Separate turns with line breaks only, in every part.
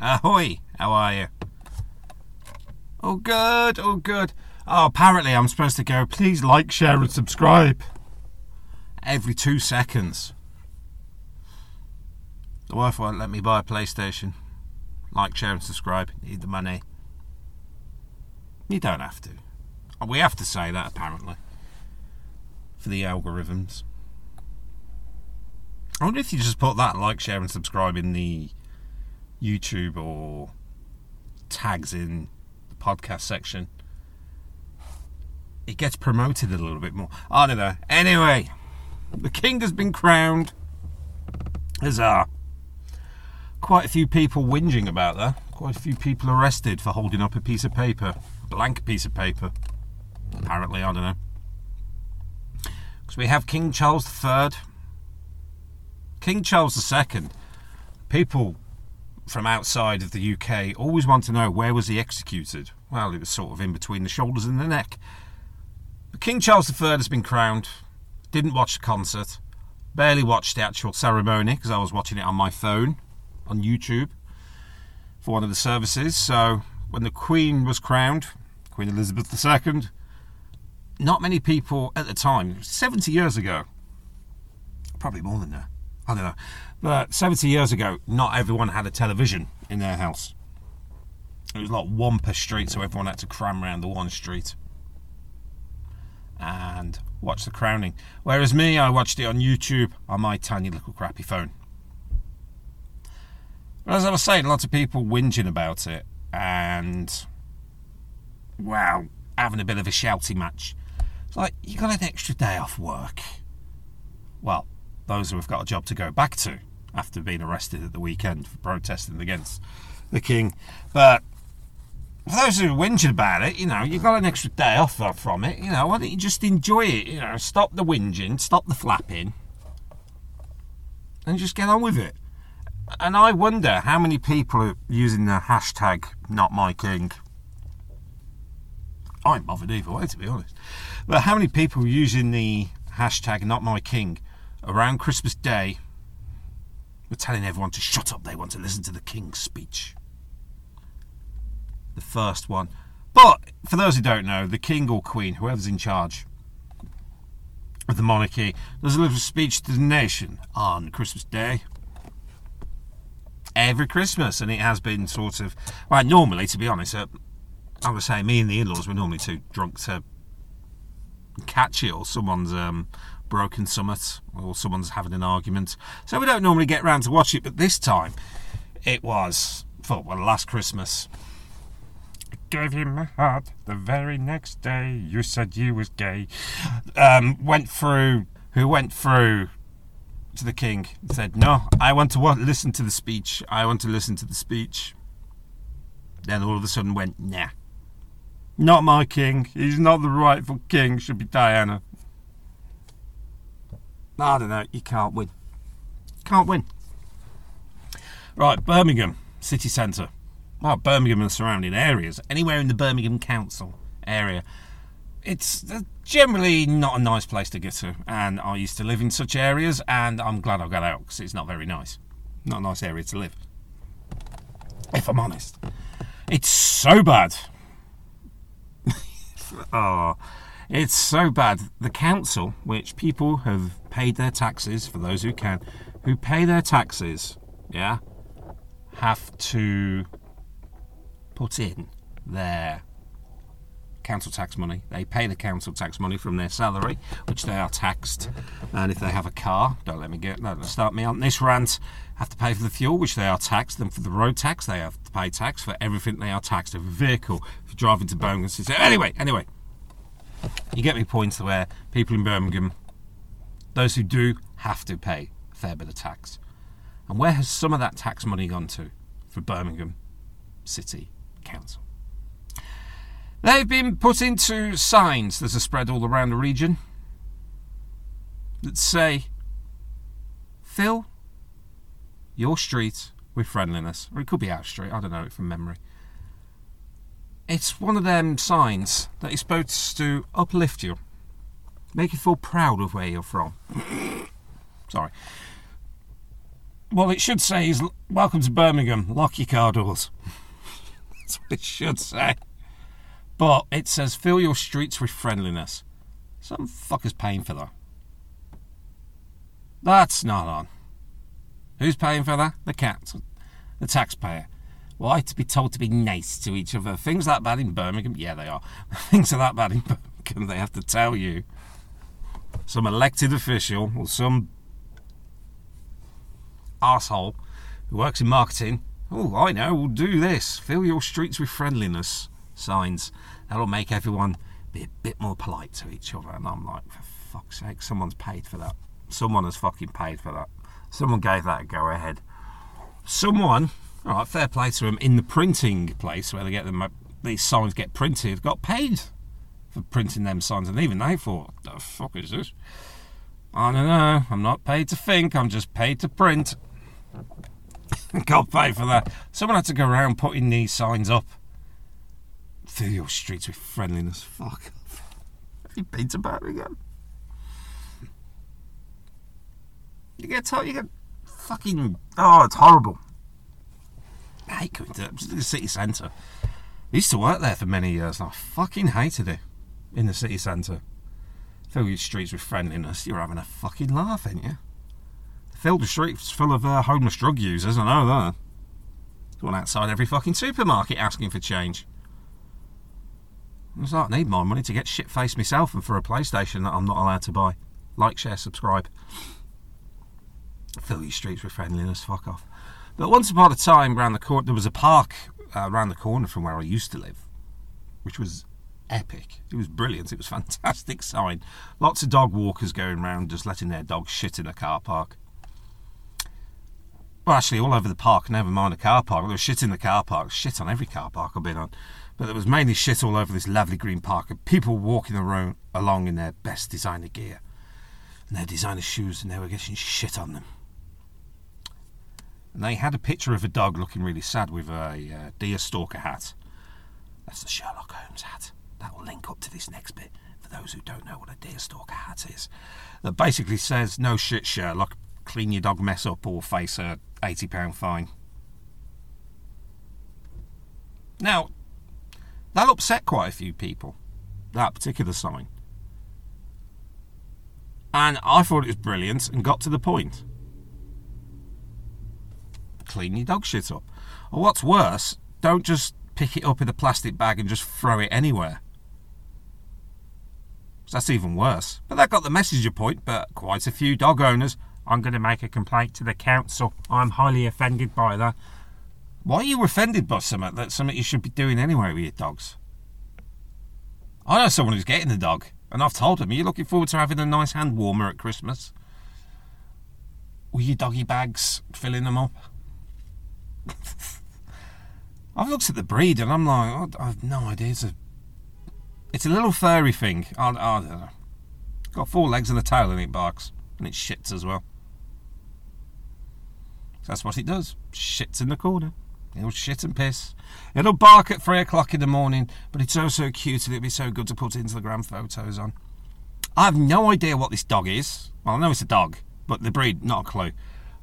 Ahoy! How are you? Oh, good. Oh, good. Oh, apparently I'm supposed to go, please like, share, and subscribe. Every two seconds. The wife won't let me buy a PlayStation. Like, share, and subscribe. Need the money. You don't have to. We have to say that, apparently. For the algorithms. I wonder if you just put that like, share, and subscribe in the YouTube or tags in the podcast section. It gets promoted a little bit more. I don't know. Anyway, the king has been crowned. There's Huzzah. Quite a few people whinging about that. Quite a few people arrested for holding up a piece of paper. Blank piece of paper. Apparently, I don't know. Because we have King Charles III. King Charles II. People from outside of the UK always want to know where was he executed. Well, it was sort of in between the shoulders and the neck. But King Charles III has been crowned. Didn't watch the concert. Barely watched the actual ceremony because I was watching it on my phone on YouTube for one of the services. So when the Queen was crowned, Queen Elizabeth II, not many people at the time, 70 years ago, probably more than that, I don't know, but 70 years ago, not everyone had a television in their house. It was like one per street, so everyone had to cram around the one street and watch the crowning. Whereas me, I watched it on YouTube on my tiny little crappy phone. But as I was saying, lots of people whinging about it and, wow, having a bit of a shouty match. It's like, you got an extra day off work. Well, those who have got a job to go back to after being arrested at the weekend for protesting against the king. But for those who whinging about it, you know, you got an extra day off from it. You know, why don't you just enjoy it? You know, stop the whinging, stop the flapping, and just get on with it. And I wonder how many people are using the hashtag not my king. I ain't bothered either way, to be honest. But how many people are using the hashtag not my king around Christmas Day? We're telling everyone to shut up, they want to listen to the king's speech the first one. But for those who don't know, the king or queen, whoever's in charge of the monarchy, does a little speech to the nation on Christmas Day. Every Christmas, and it has been sort of well. Normally, to be honest, uh, I would say me and the in-laws were normally too drunk to catch it, or someone's um, broken summit, or someone's having an argument. So we don't normally get round to watch it. But this time, it was for well, last Christmas gave him my heart the very next day. You said you was gay. Um, went through, who went through to the king and said, No, I want to listen to the speech. I want to listen to the speech. Then all of a sudden went, Nah. Not my king. He's not the rightful king. Should be Diana. I don't know. You can't win. Can't win. Right, Birmingham, city centre well, Birmingham and surrounding areas, anywhere in the Birmingham Council area, it's uh, generally not a nice place to get to. And I used to live in such areas, and I'm glad I got out because it's not very nice. Not a nice area to live. If I'm honest, it's so bad. Oh, it's so bad. The council, which people have paid their taxes, for those who can, who pay their taxes, yeah, have to put in their council tax money. They pay the council tax money from their salary, which they are taxed. And if they have a car, don't let me get no, start me on this rant. Have to pay for the fuel, which they are taxed. And for the road tax, they have to pay tax for everything. They are taxed. A vehicle for driving to Birmingham. Anyway, anyway, you get me points where people in Birmingham, those who do, have to pay a fair bit of tax. And where has some of that tax money gone to for Birmingham City? Council. They've been put into signs that are spread all around the region that say, fill your street with friendliness. Or it could be our street, I don't know it from memory. It's one of them signs that is supposed to uplift you, make you feel proud of where you're from. Sorry. Well, it should say is welcome to Birmingham. Lock your car doors. That's what it should say. But it says fill your streets with friendliness. Some fucker's paying for that. That's not on. Who's paying for that? The cat, the taxpayer. Why to be told to be nice to each other? Things that bad in Birmingham? Yeah, they are. Things are that bad in Birmingham. They have to tell you. Some elected official or some asshole who works in marketing. Oh, I know. We'll do this. Fill your streets with friendliness signs. That'll make everyone be a bit more polite to each other. And I'm like, for fuck's sake, someone's paid for that. Someone has fucking paid for that. Someone gave that a go ahead. Someone, all right, fair play to them, in the printing place where they get them, these signs get printed, got paid for printing them signs. And even they thought, the fuck is this? I don't know. I'm not paid to think. I'm just paid to print. got paid for that. Someone had to go around putting these signs up. Fill your streets with friendliness. Fuck. Have you been to Birmingham? You get told, you get fucking. Oh, it's horrible. I hate going to the city centre. I used to work there for many years and I fucking hated it in the city centre. Fill your streets with friendliness. You're having a fucking laugh, ain't you? Fill the streets full of uh, homeless drug users, I know that. Going outside every fucking supermarket asking for change. It's like, I need my money to get shit faced myself and for a PlayStation that I'm not allowed to buy. Like, share, subscribe fill your streets with friendliness, fuck off. But once upon a time, around the corner, there was a park uh, around the corner from where I used to live, which was epic. It was brilliant. It was fantastic sign. Lots of dog walkers going around just letting their dogs shit in a car park. Well, actually, all over the park, never mind a car park. There was shit in the car park, shit on every car park I've been on. But there was mainly shit all over this lovely green park, and people walking around, along in their best designer gear and their designer shoes, and they were getting shit on them. And they had a picture of a dog looking really sad with a uh, deer stalker hat. That's the Sherlock Holmes hat. That will link up to this next bit for those who don't know what a deer stalker hat is. That basically says, no shit, Sherlock, clean your dog mess up or face a £80 fine. Now, that upset quite a few people, that particular sign. And I thought it was brilliant and got to the point clean your dog shit up. Or what's worse, don't just pick it up in a plastic bag and just throw it anywhere. That's even worse. But that got the message a point, but quite a few dog owners. I'm going to make a complaint to the council. I'm highly offended by that. Why are you offended by something that's something you should be doing anyway with your dogs? I know someone who's getting a dog, and I've told him, Are you looking forward to having a nice hand warmer at Christmas? Were your doggy bags filling them up? I've looked at the breed and I'm like, oh, I've no idea. It's a, it's a little furry thing. I, I don't know. Got four legs and a tail and it barks. And it shits as well. That's what it does. Shits in the corner. It'll shit and piss. It'll bark at three o'clock in the morning, but it's so so cute and it'd be so good to put Instagram photos on. I have no idea what this dog is. Well, I know it's a dog, but the breed, not a clue.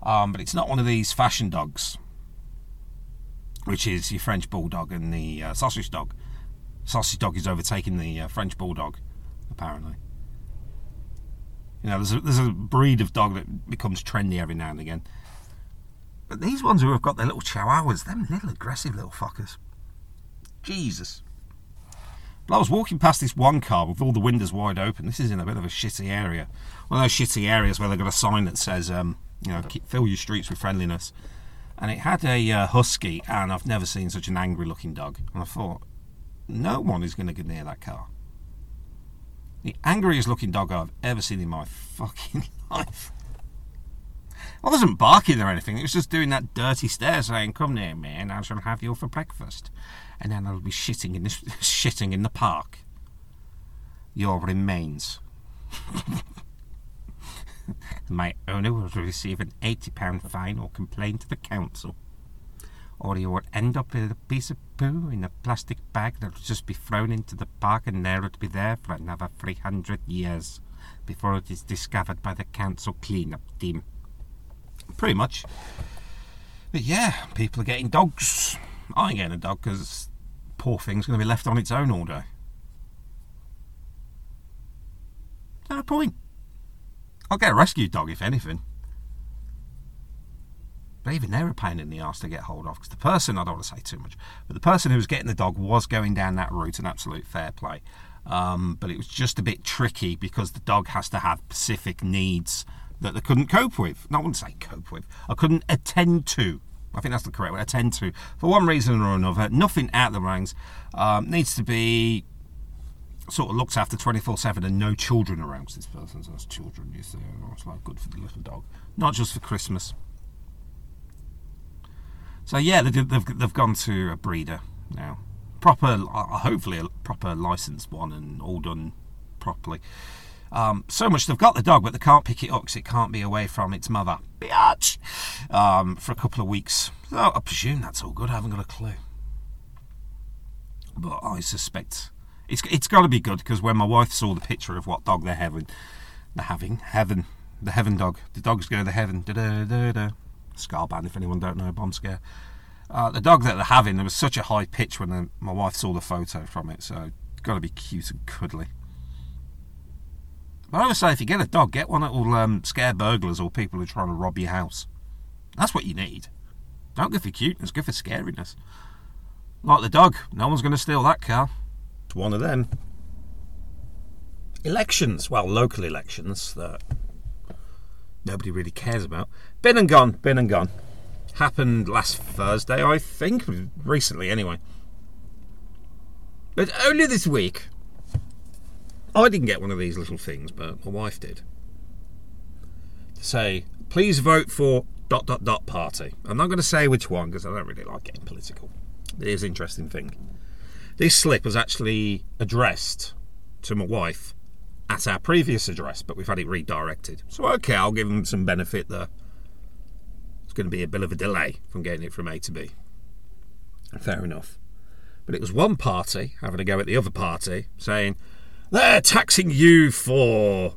Um, but it's not one of these fashion dogs which is your French bulldog and the uh, sausage dog. Sausage dog is overtaking the uh, French bulldog, apparently. You know, there's a, there's a breed of dog that becomes trendy every now and again. But these ones who have got their little chihuahuas, them little aggressive little fuckers. Jesus. But I was walking past this one car with all the windows wide open. This is in a bit of a shitty area. One of those shitty areas where they've got a sign that says, um, you know, fill your streets with friendliness and it had a uh, husky, and I've never seen such an angry-looking dog. And I thought, no one is going to get near that car. The angriest-looking dog I've ever seen in my fucking life. I wasn't barking or anything. It was just doing that dirty stare, saying, "Come near me, and I shall have you for breakfast, and then I'll be shitting in the shitting in the park. Your remains." my owner will receive an £80 fine or complain to the council. Or you will end up with a piece of poo in a plastic bag that will just be thrown into the park and there it'll be there for another 300 years before it is discovered by the council clean-up team. Pretty much. But yeah, people are getting dogs. I ain't getting a dog because poor thing's going to be left on its own all day. No point. I'll get a rescue dog if anything. But even they're a pain in the arse to get hold of because the person, I don't want to say too much, but the person who was getting the dog was going down that route, an absolute fair play. Um, but it was just a bit tricky because the dog has to have specific needs that they couldn't cope with. No, I wouldn't say cope with. I couldn't attend to. I think that's the correct word. Attend to for one reason or another. Nothing out of the ranks. Um, needs to be sort of looked after 24 7 and no children around. This person has children, you see. It's like good for the little dog, not just for Christmas. So yeah, they've, they've, they've gone to a breeder now, proper, uh, hopefully a proper licensed one and all done properly. Um, so much they've got the dog, but they can't pick it up because it can't be away from its mother, biatch, um, for a couple of weeks. So I presume that's all good. I haven't got a clue, but I suspect it's it's got to be good because when my wife saw the picture of what dog they're having, they're having heaven, the heaven dog, the dog's go to heaven. Da da da da. Scar band, if anyone don't know, bomb scare. Uh, the dog that they're having, there was such a high pitch when the, my wife saw the photo from it, so got to be cute and cuddly. But I always say, if you get a dog, get one that will um, scare burglars or people who are trying to rob your house. That's what you need. Don't go for cuteness, go for scariness. Like the dog, no one's going to steal that car. It's one of them. Elections, well, local elections that nobody really cares about. Been and gone, been and gone. Happened last Thursday, I think, recently anyway. But only this week, I didn't get one of these little things, but my wife did. To say, please vote for dot dot dot party. I'm not going to say which one because I don't really like getting political. It is an interesting thing. This slip was actually addressed to my wife at our previous address, but we've had it redirected. So, okay, I'll give them some benefit there. It's going to be a bit of a delay from getting it from A to B. Fair enough. But it was one party having a go at the other party saying, they're taxing you for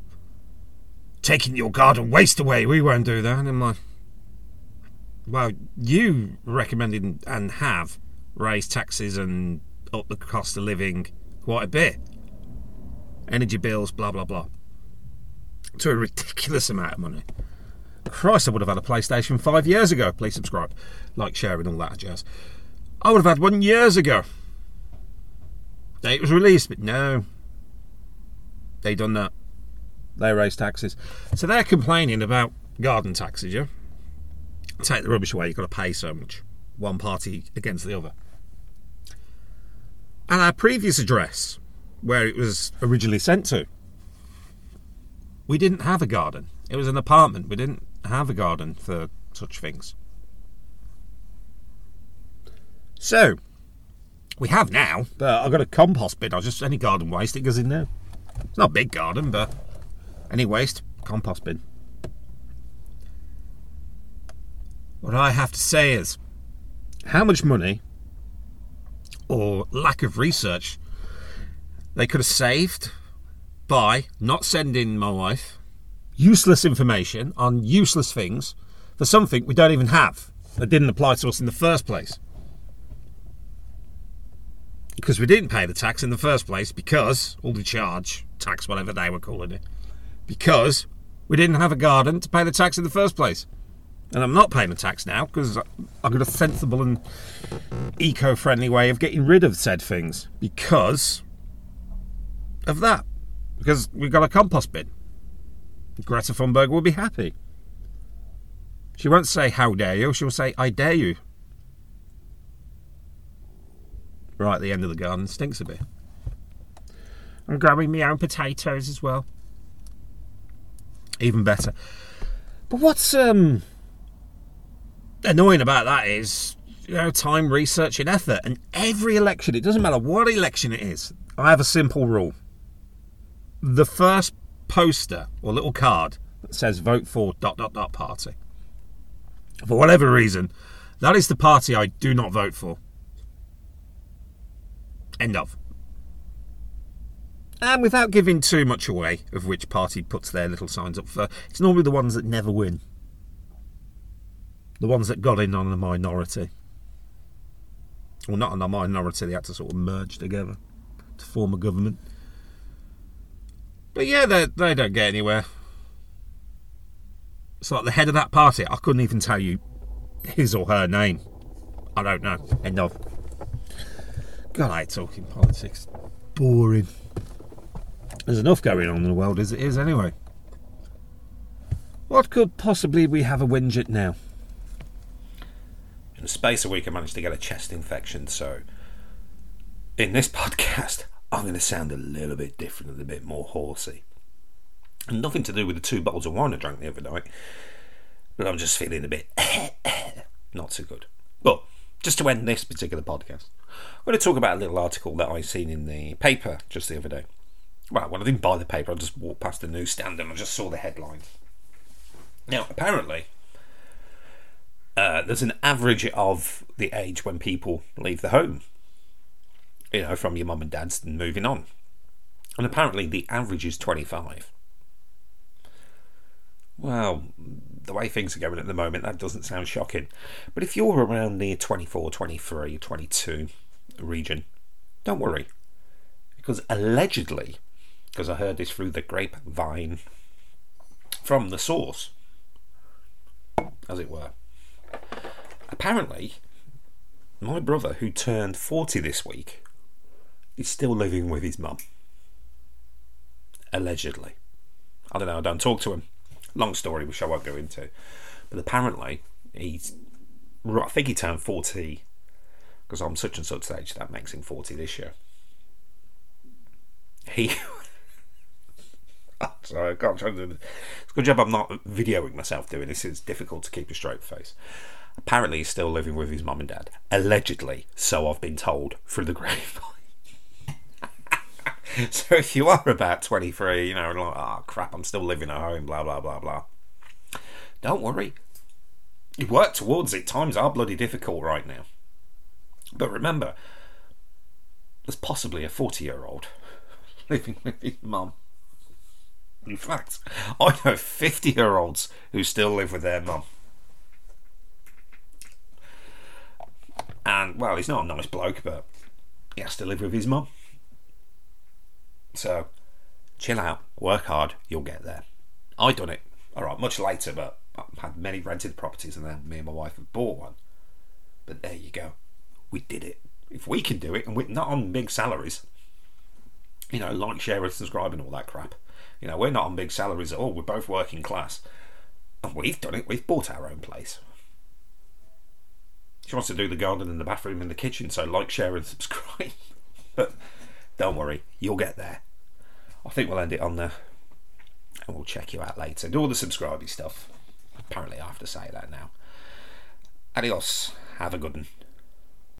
taking your garden waste away. We won't do that. And like, well, you recommended and have raised taxes and up the cost of living quite a bit energy bills, blah, blah, blah. To a ridiculous amount of money. Christ, I would have had a PlayStation 5 years ago. Please subscribe, like, share, and all that jazz. I would have had one years ago. Date was released, but no. They done that. They raised taxes. So they're complaining about garden taxes, yeah? Take the rubbish away, you've got to pay so much. One party against the other. And our previous address, where it was originally sent to. We didn't have a garden. It was an apartment. We didn't have a garden for such things. So, we have now, but I've got a compost bin. I'll just any garden waste it goes in there. It's not a big garden, but any waste, compost bin. What I have to say is, how much money or lack of research they could have saved by not sending my wife useless information on useless things for something we don't even have that didn't apply to us in the first place. Because we didn't pay the tax in the first place because, all the charge, tax, whatever they were calling it, because we didn't have a garden to pay the tax in the first place. And I'm not paying the tax now because I've got a sensible and eco friendly way of getting rid of said things. Because of that because we've got a compost bin. Greta Thunberg will be happy. She won't say, How dare you? She'll say, I dare you. Right at the end of the garden, stinks a bit. I'm growing my own potatoes as well. Even better. But what's um annoying about that is, you know, time, research, and effort. And every election, it doesn't matter what election it is, I have a simple rule the first poster or little card that says vote for dot dot dot party. For whatever reason, that is the party I do not vote for. End of. And without giving too much away of which party puts their little signs up for, it's normally the ones that never win. the ones that got in on the minority. Well, not on the minority, they had to sort of merge together to form a government. But yeah, they, they don't get anywhere. It's like the head of that party, I couldn't even tell you his or her name. I don't know. End of. God, I talking politics. Boring. There's enough going on in the world as it is, anyway. What could possibly we have a whinge at now?
In the space of a week, I managed to get a chest infection, so in this podcast, I'm going to sound a little bit different and a bit more horsey. And nothing to do with the two bottles of wine I drank the other night, but I'm just feeling a bit not so good. Just to end this particular podcast, I'm going to talk about a little article that I seen in the paper just the other day. Well, when I didn't buy the paper, I just walked past the newsstand and I just saw the headlines. Now, apparently, uh, there's an average of the age when people leave the home. You know, from your mum and dad's and moving on. And apparently, the average is 25. Well, the way things are going at the moment, that doesn't sound shocking. But if you're around the 24, 23, 22 region, don't worry. Because allegedly, because I heard this through the grapevine from the source, as it were. Apparently, my brother, who turned 40 this week, is still living with his mum. Allegedly. I don't know, I don't talk to him. Long story, which I won't go into. But apparently, he's. I think he turned 40 because I'm such and such age, that makes him 40 this year. He. Sorry, I can't try to. It's a good job I'm not videoing myself doing this. It's difficult to keep a straight face. Apparently, he's still living with his mum and dad. Allegedly, so I've been told through the grapevine. so if you are about 23, you know, like, oh crap, I'm still living at home, blah, blah, blah, blah. Don't worry. You work towards it. Times are bloody difficult right now. But remember, there's possibly a 40 year old living with his mum. In fact, I know 50 year olds who still live with their mum. And, well, he's not a nice bloke, but he has to live with his mum. So, chill out, work hard, you'll get there. I done it, alright, much later, but I've had many rented properties and then me and my wife have bought one. But there you go. We did it. If we can do it, and we're not on big salaries, you know, like, share, and subscribe, and all that crap. You know, we're not on big salaries at all. We're both working class. And we've done it. We've bought our own place. She wants to do the garden and the bathroom and the kitchen, so like, share, and subscribe. but don't worry, you'll get there. I think we'll end it on there. And we'll check you out later. Do all the subscribing stuff. Apparently, I have to say that now. Adios. Have a good one.